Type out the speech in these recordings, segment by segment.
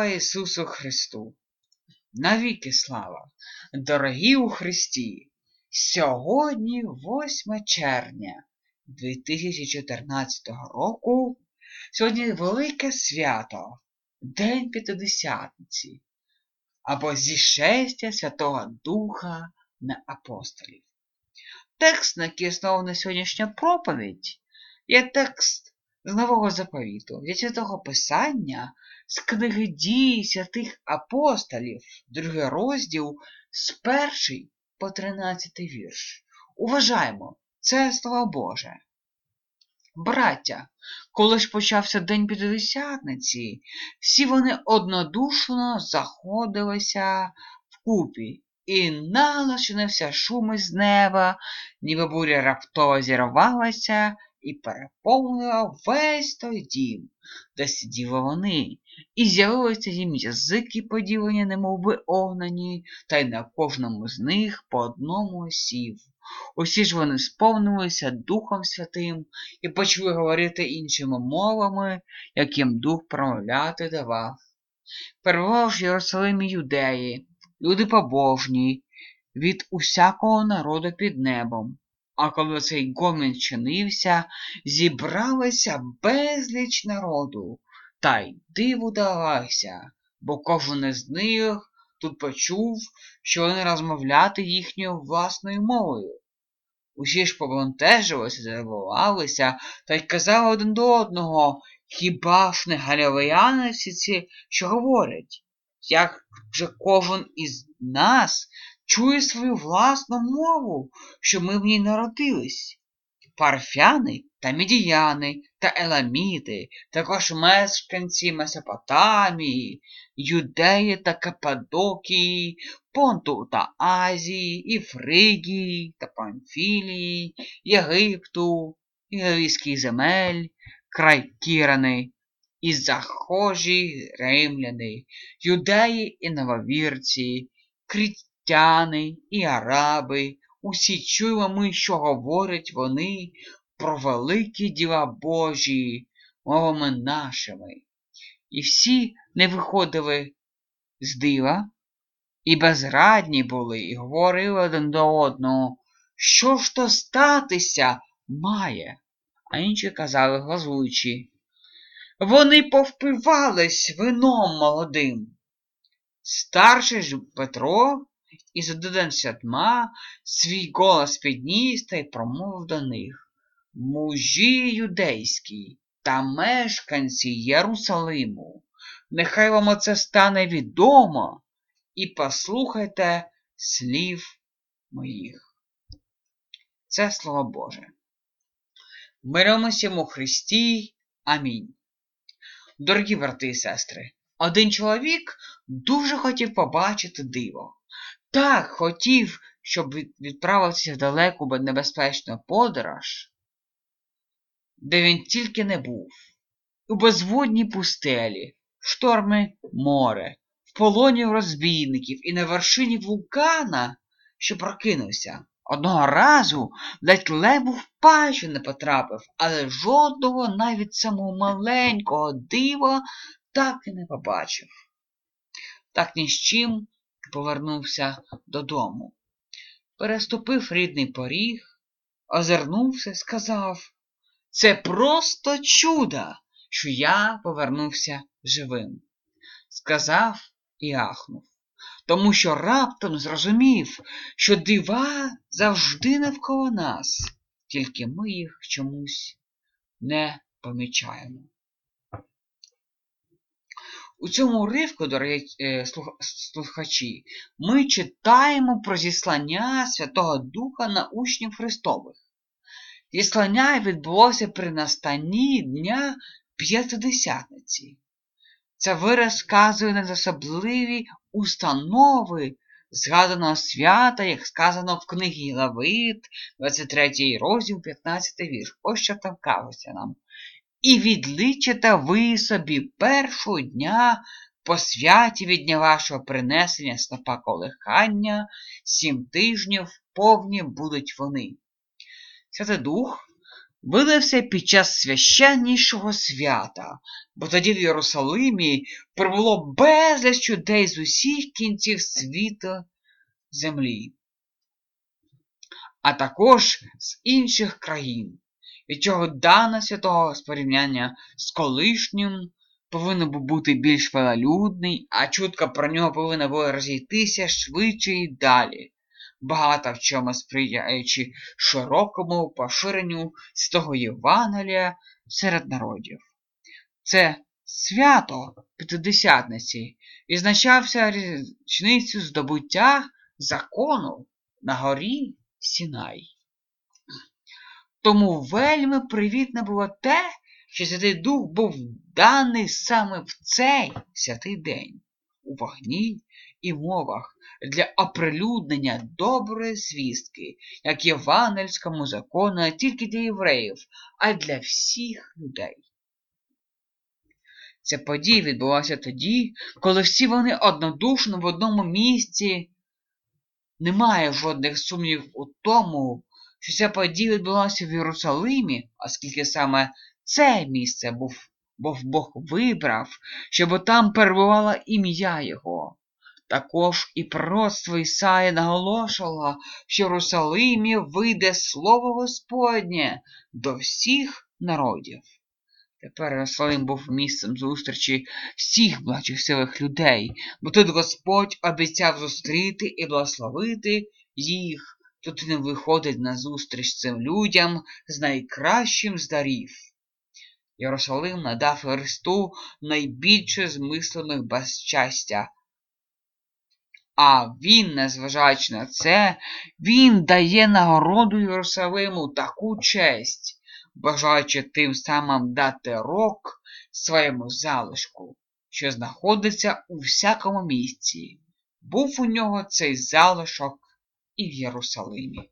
Слава Ісусу Христу! Навіки слава, дорогі у Христі! Сьогодні 8 червня 2014 року. Сьогодні велике свято, День П'ятидесятниці або зішестя Святого Духа на апостолів. Текст, на який основана сьогоднішня проповідь, є текст з Нового Заповіту, від Святого Писання з книги дій святих апостолів, другий розділ з перший по тринадцятий вірш. Уважаємо, це слово Боже. Браття, коли ж почався День П'ятидесятниці, всі вони однодушно заходилися вкупі, і налашинився шум із неба, ніби буря раптово зірвалася і переповнила весь той дім, де сиділи вони, і з'явилися їм язики поділені, немов би огнані, та й на кожному з них по одному сів. Усі ж вони сповнилися Духом Святим і почали говорити іншими мовами, яким дух промовляти давав. Перебував в Єрусалимі юдеї, люди побожні, від усякого народу під небом. А коли цей гомін чинився, зібралися безліч народу, та й диву давався, бо кожен із них тут почув, що вони розмовляти їхньою власною мовою. Усі ж побонтежилися, здивувалися та й казали один до одного, хіба ж не галілеяни всі ці, що говорять? Як же кожен із нас чує свою власну мову, що ми в ній народились? Парфяни та мідіяни та еламіти, також мешканці Месопотамії, Юдеї та Каппадокії, Понту та Азії, і Фригії та Памфілії, Єгипту, Ігорійський земель, край Кірани, і захожі римляни, юдеї і нововірці, критяни і араби, усі чуємо що говорять вони про великі діла Божі мовами нашими. І всі не виходили з дива, і безрадні були, і говорили один до одного, що ж то статися має, а інші казали глазуючи. Вони повпивались вином молодим. Старший ж Петро із одинадцятьма свій голос підніс та й промовив до них Мужі юдейські та мешканці Єрусалиму, нехай вам оце стане відомо, і послухайте слів моїх. Це слово Боже. Миримося у Христі. Амінь. Дорогі брати і сестри, один чоловік дуже хотів побачити диво. Так хотів, щоб відправитися в далеку небезпечну подорож, де він тільки не був, у безводній пустелі, шторми море, в полоні розбійників і на вершині вулкана, що прокинувся. Одного разу ледь лебу в пащу не потрапив, але жодного навіть самого маленького дива так і не побачив. Так ні з чим повернувся додому. Переступив рідний поріг, озирнувся, сказав Це просто чудо, що я повернувся живим. Сказав і ахнув тому що раптом зрозумів, що дива завжди навколо нас, тільки ми їх чомусь не помічаємо. У цьому уривку, дорогі е, слухачі, ми читаємо про зіслання Святого Духа на учнів Христових. Зіслання відбулося при настанні Дня П'ятидесятниці. Це вираз вказує на особливі установи згаданого свята, як сказано в книгі Лавит, 23 розділ, 15 вірш. Ось що там кажеться нам. І відлічите ви собі першого дня по святі від дня вашого принесення снопа колихання, сім тижнів повні будуть вони. Святий Дух вилився під час священнішого свята, бо тоді в Єрусалимі прибуло безліч людей з усіх кінців світу землі, а також з інших країн, від чого дана святого з порівняння з колишнім повинен був бути більш велолюдний, а чутка про нього повинна була розійтися швидше і далі багато в чому сприяючи широкому поширенню святого Євангелія серед народів. Це свято П'ятидесятниці відзначався річницю здобуття закону на горі Сінай. Тому вельми привітне було те, що Святий Дух був даний саме в цей святий день у вогні і мовах для оприлюднення доброї звістки, як євангельському закону не тільки для євреїв, а й для всіх людей. Ця подія відбулася тоді, коли всі вони однодушно в одному місці. Немає жодних сумнівів у тому, що ця подія відбулася в Єрусалимі, оскільки саме це місце був, був Бог вибрав, щоб там перебувало ім'я Його. Також і пророцтво Ісаї наголошувало, що в Єрусалимі вийде слово Господнє до всіх народів. Тепер Єрусалим був місцем зустрічі всіх благочестивих людей, бо тут Господь обіцяв зустріти і благословити їх. Тут він виходить на зустріч цим людям з найкращим з дарів. Єрусалим надав Христу найбільше змислених безщастя. А він, незважаючи на це, він дає нагороду Єрусалиму таку честь, бажаючи тим самим дати рок своєму залишку, що знаходиться у всякому місці. Був у нього цей залишок і в Єрусалимі.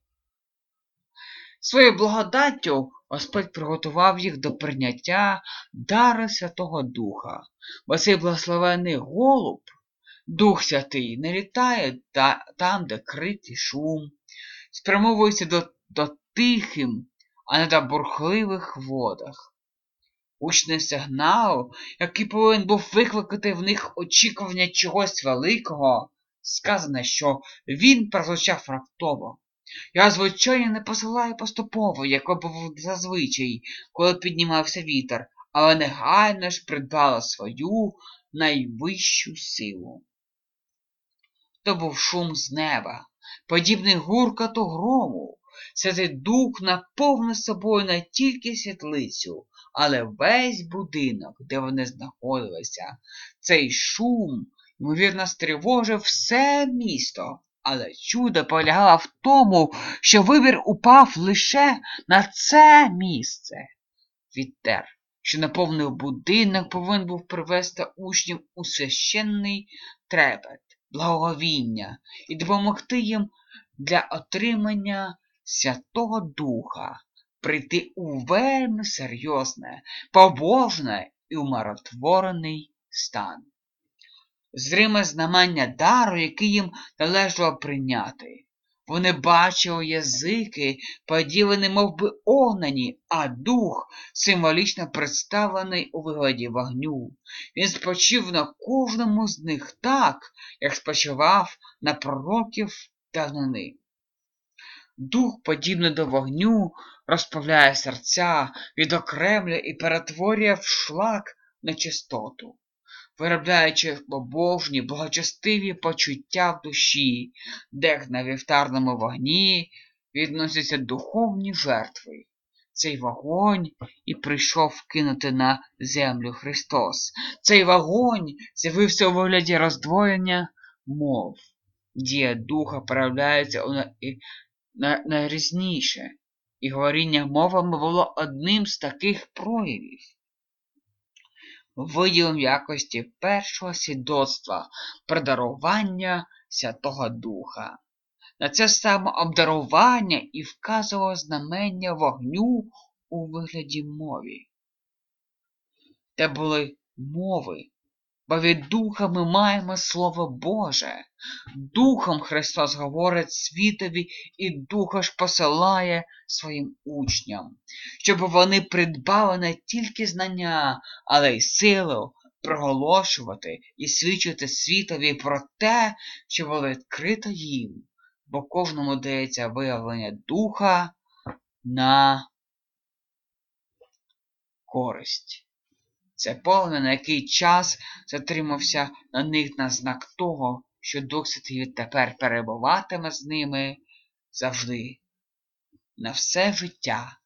Своєю благодаттю Господь приготував їх до прийняття дару Святого Духа, бо цей благословений голуб. Дух Святий не літає та, там, де критий шум, спрямовується до, до тихим, а не до бурхливих водах. Учний сигнал, який повинен був викликати в них очікування чогось великого, сказано, що він прозвучав раптово. Я, звичайно, не посилаю поступово, як був зазвичай, коли піднімався вітер, але негайно ж придбала свою найвищу силу. То був шум з неба, подібний гуркату грому. Святий дух наповнив собою не тільки світлицю, але весь будинок, де вони знаходилися. Цей шум, ймовірно, стривожив все місто. Але чудо полягало в тому, що вибір упав лише на це місце. Вітер, що наповнив будинок, повинен був привести учнів у священний трепет благовіння і допомогти їм для отримання Святого Духа, прийти у вельми серйозне, побожне і умиротворений стан. Зриме знамення дару, який їм належало прийняти. Вони бачили язики, поділені мов би, огнені, а дух символічно представлений у вигляді вогню. Він спочив на кожному з них так, як спочивав на пророків давнини. Дух, подібний до вогню, розпавляє серця, відокремлює і перетворює в шлак на чистоту виробляючи побожні, благочестиві почуття в душі, де на вівтарному вогні відносяться духовні жертви. Цей вогонь і прийшов кинути на землю Христос. Цей вогонь з'явився у вигляді роздвоєння мов. Дія духа проявляється найрізніше, і говоріння мовами було одним з таких проявів виділом якості першого свідоцтва про дарування Святого Духа. На це саме обдарування і вказувало знамення вогню у вигляді мові. Те були мови, бо від духа ми маємо Слово Боже. Духом Христос говорить світові і духа ж посилає своїм учням, щоб вони придбали не тільки знання, але й силу проголошувати і свідчити світові про те, що було відкрито їм, бо кожному дається виявлення духа на користь. Це поле, на який час затримався на них на знак того, що Дух Святий тепер перебуватиме з ними завжди, на все життя.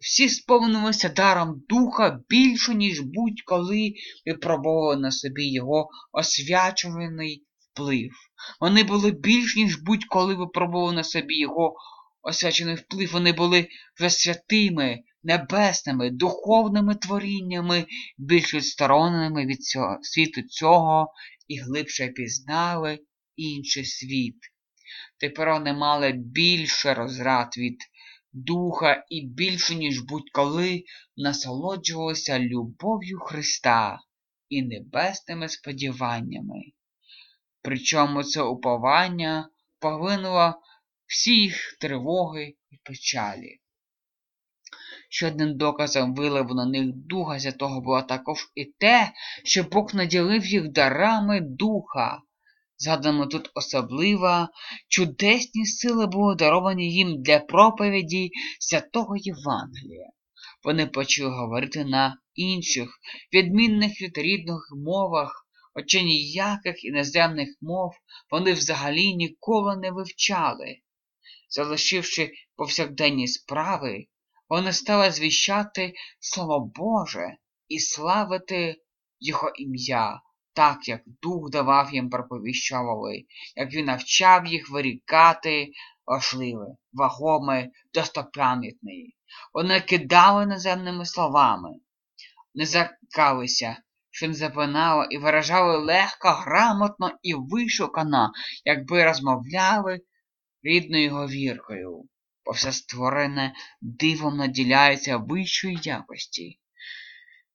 Всі сповнилися даром духа більше, ніж будь-коли випробовували на собі його освячуваний вплив. Вони були більш, ніж будь-коли випробували на собі його освячений вплив. Вони були вже святими, небесними, духовними творіннями, більш відстороненими від цього, світу цього і глибше пізнали інший світ. Тепер вони мали більше розрад від духа і більше, ніж будь-коли насолоджувалися любов'ю Христа і небесними сподіваннями. Причому це уповання повинно всі їх тривоги і печалі. Ще одним доказом виливу на них Духа Святого було також і те, що Бог наділив їх дарами духа. Згадано тут особливо, чудесні сили були даровані їм для проповіді святого Євангелія. Вони почали говорити на інших, відмінних від рідних мовах, хоча ніяких іноземних мов вони взагалі ніколи не вивчали. Залишивши повсякденні справи, вони стали звіщати Слово Боже і славити Його ім'я, так як Дух давав їм проповіщували, як він навчав їх вирікати важливе, вагоме, достопам'ятне. Вони кидали наземними словами, не закалися, що не запинало і виражали легко, грамотно і вишукано, якби розмовляли рідною говіркою бо все створене дивом наділяється вищої якості.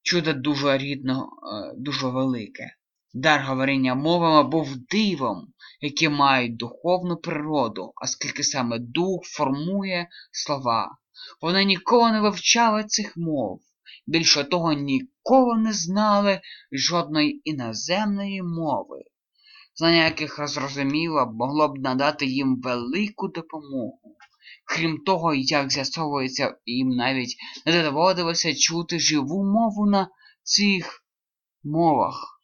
Чудо дуже рідно, е, дуже велике. Дар говоріння мовами був дивом, які мають духовну природу, оскільки саме дух формує слова. Вони ніколи не вивчали цих мов, більше того, ніколи не знали жодної іноземної мови, знання яких розрозуміло могло б надати їм велику допомогу. Крім того, як з'ясовується, їм навіть не доводилося чути живу мову на цих мовах,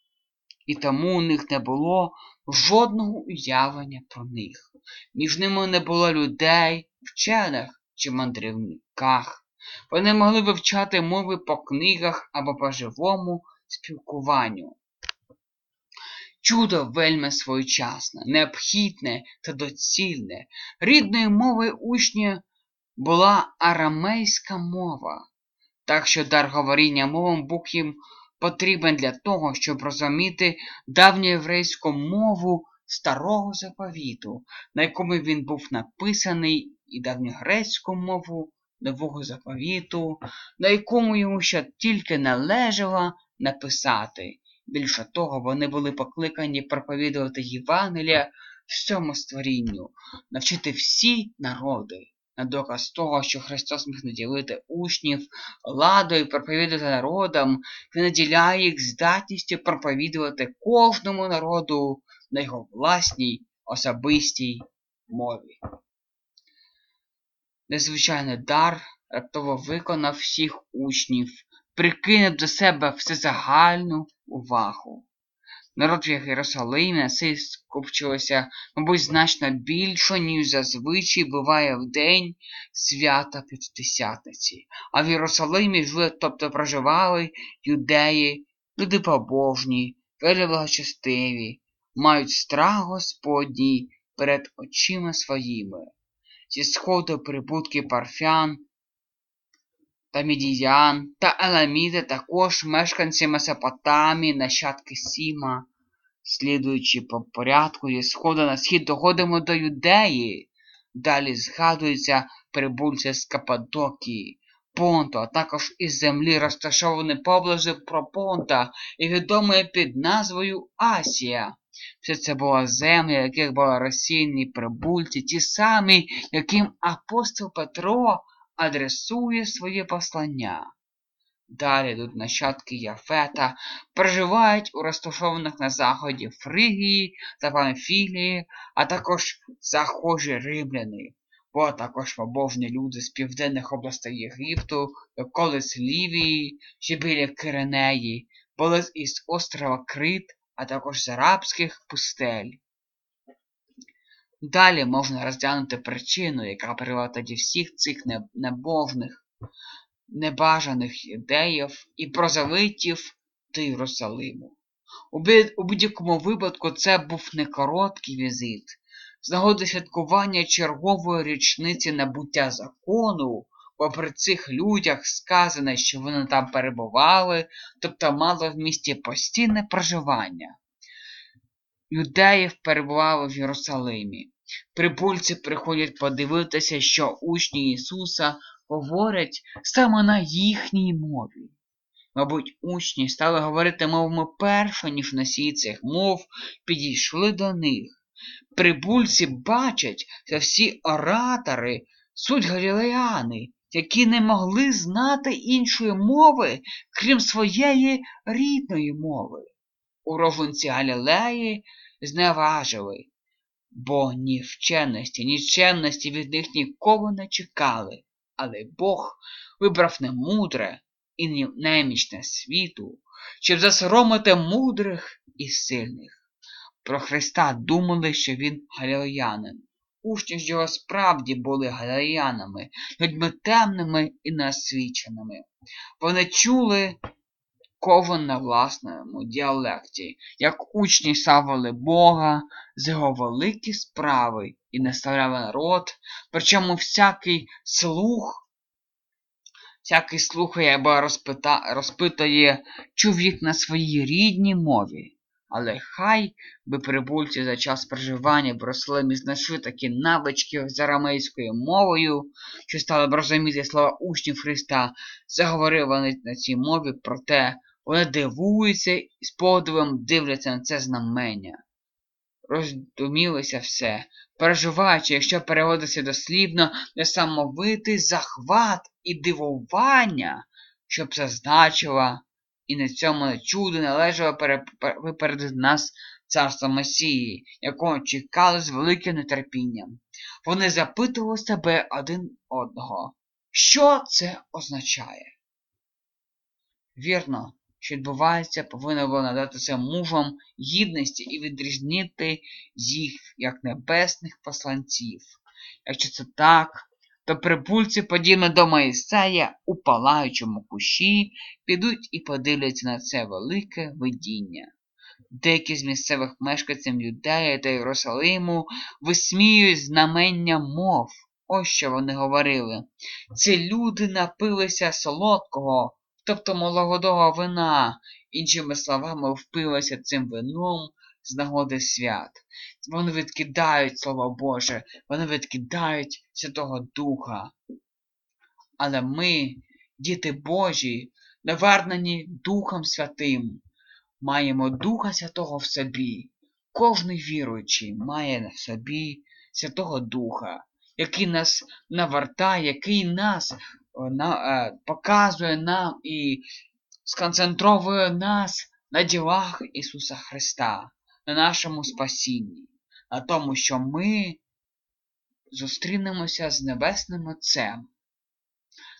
і тому у них не було жодного уявлення про них. Між ними не було людей, вчених чи мандрівниках. Вони могли вивчати мови по книгах або по живому спілкуванню. Чудо вельми своєчасне, необхідне та доцільне. Рідною мовою учня була арамейська мова, так що дар говоріння мовам був їм потрібен для того, щоб розуміти давню єврейську мову старого заповіту, на якому він був написаний, і давньогрецьку мову нового заповіту, на якому йому ще тільки належало написати. Більше того, вони були покликані проповідувати Євангелія всьому створінню, навчити всі народи, на доказ того, що Христос міг наділити учнів владою проповідати народам, Він наділяє їх здатністю проповідувати кожному народу на його власній особистій мові. Незвичайний дар раптово виконав всіх учнів, прикинув до себе всезагальну увагу. Народ в Єрусалимі скупчилося, мабуть, значно більше, ніж зазвичай буває в день свята П'ятдесятниці. А в Єрусалимі жили, тобто проживали юдеї, люди побожні, велеблагочестиві, мають страх Господній перед очима своїми. Зі сходу прибутки парфян та Мідіян та Еламіди також мешканці Месопотамії, нащадки Сіма. Слідуючи по порядку зі сходу на схід доходимо до Юдеї. Далі згадуються прибульці з Кападокії, Понту, а також із землі, розташований поблизу Пропонта і відомої під назвою Асія. Все це була земля, яких були розсіяні прибульці, ті самі, яким апостол Петро адресує своє послання. Далі йдуть нащадки Яфета, проживають у розташованих на заході Фригії та Памфілії, а також захожі римляни, бо також побожні люди з південних областей Єгипту, колись Лівії, ще біля Киренеї, були із острова Крит, а також з арабських пустель. Далі можна розглянути причину, яка привела тоді всіх цих небожних небажаних ідеїв і прозавитів до Єрусалиму. У будь-якому випадку це був не короткий візит. З нагоди святкування чергової річниці набуття закону, бо при цих людях сказано, що вони там перебували, тобто мали в місті постійне проживання. Юдеїв перебували в Єрусалимі. Прибульці приходять подивитися, що учні Ісуса говорять саме на їхній мові. Мабуть, учні стали говорити мовами перше, ніж носії цих мов підійшли до них. Прибульці бачать, що всі оратори суть галілеяни, які не могли знати іншої мови, крім своєї рідної мови. Уроженці Галілеї зневажили, бо ні вченості, ні чемності від них нікого не чекали. Але Бог вибрав немудре і немічне світу, щоб засоромити мудрих і сильних. Про Христа думали, що Він галілеянин. Учні ж його справді були галілеянами, людьми темними і насвіченими. Вони чули кован на власному діалекті, як учні савили Бога з його великі справи і наставляли народ, причому всякий слух, всякий слухає або розпита, розпитає чоловік на своїй рідній мові. Але хай би прибульці за час проживання в Єрусалимі знайшли такі навички з арамейською мовою, що стали б розуміти слова учнів Христа, заговорили вони на цій мові, проте вони дивуються і з подивом дивляться на це знамення. Роздумілося все, переживаючи, якщо переводиться дослівно, несамовитий захват і дивування, щоб зазначила, і на цьому чуду належало випередити нас царство Месії, якого чекали з великим нетерпінням. Вони запитували себе один одного, що це означає? Вірно, що відбувається, повинно було надатися мужам гідності і відрізнити їх як небесних посланців. Якщо це так, то прибульці, подібно до Моїсея, у палаючому кущі, підуть і подивляться на це велике видіння. Деякі з місцевих мешканців Юдеї та Єрусалиму висміюють знамення мов. Ось що вони говорили. Ці люди напилися солодкого, тобто молодого вина, іншими словами, впилися цим вином з нагоди свят. Вони відкидають Слово Боже, вони відкидають Святого Духа. Але ми, діти Божі, навернені Духом Святим, маємо Духа Святого в собі. Кожний віруючий має в собі Святого Духа, який нас навертає, який нас на, е, показує нам і сконцентровує нас на ділах Ісуса Христа, на нашому спасінні, на тому, що ми зустрінемося з Небесним Отцем,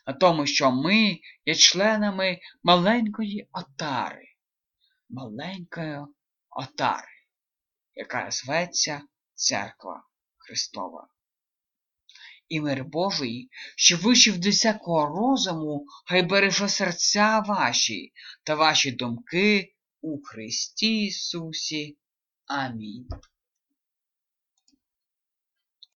на тому, що ми є членами маленької отари, маленької отари, яка зветься Церква Христова і мир Божий, що вищив до всякого розуму, хай береже серця ваші та ваші думки у Христі Ісусі. Амінь.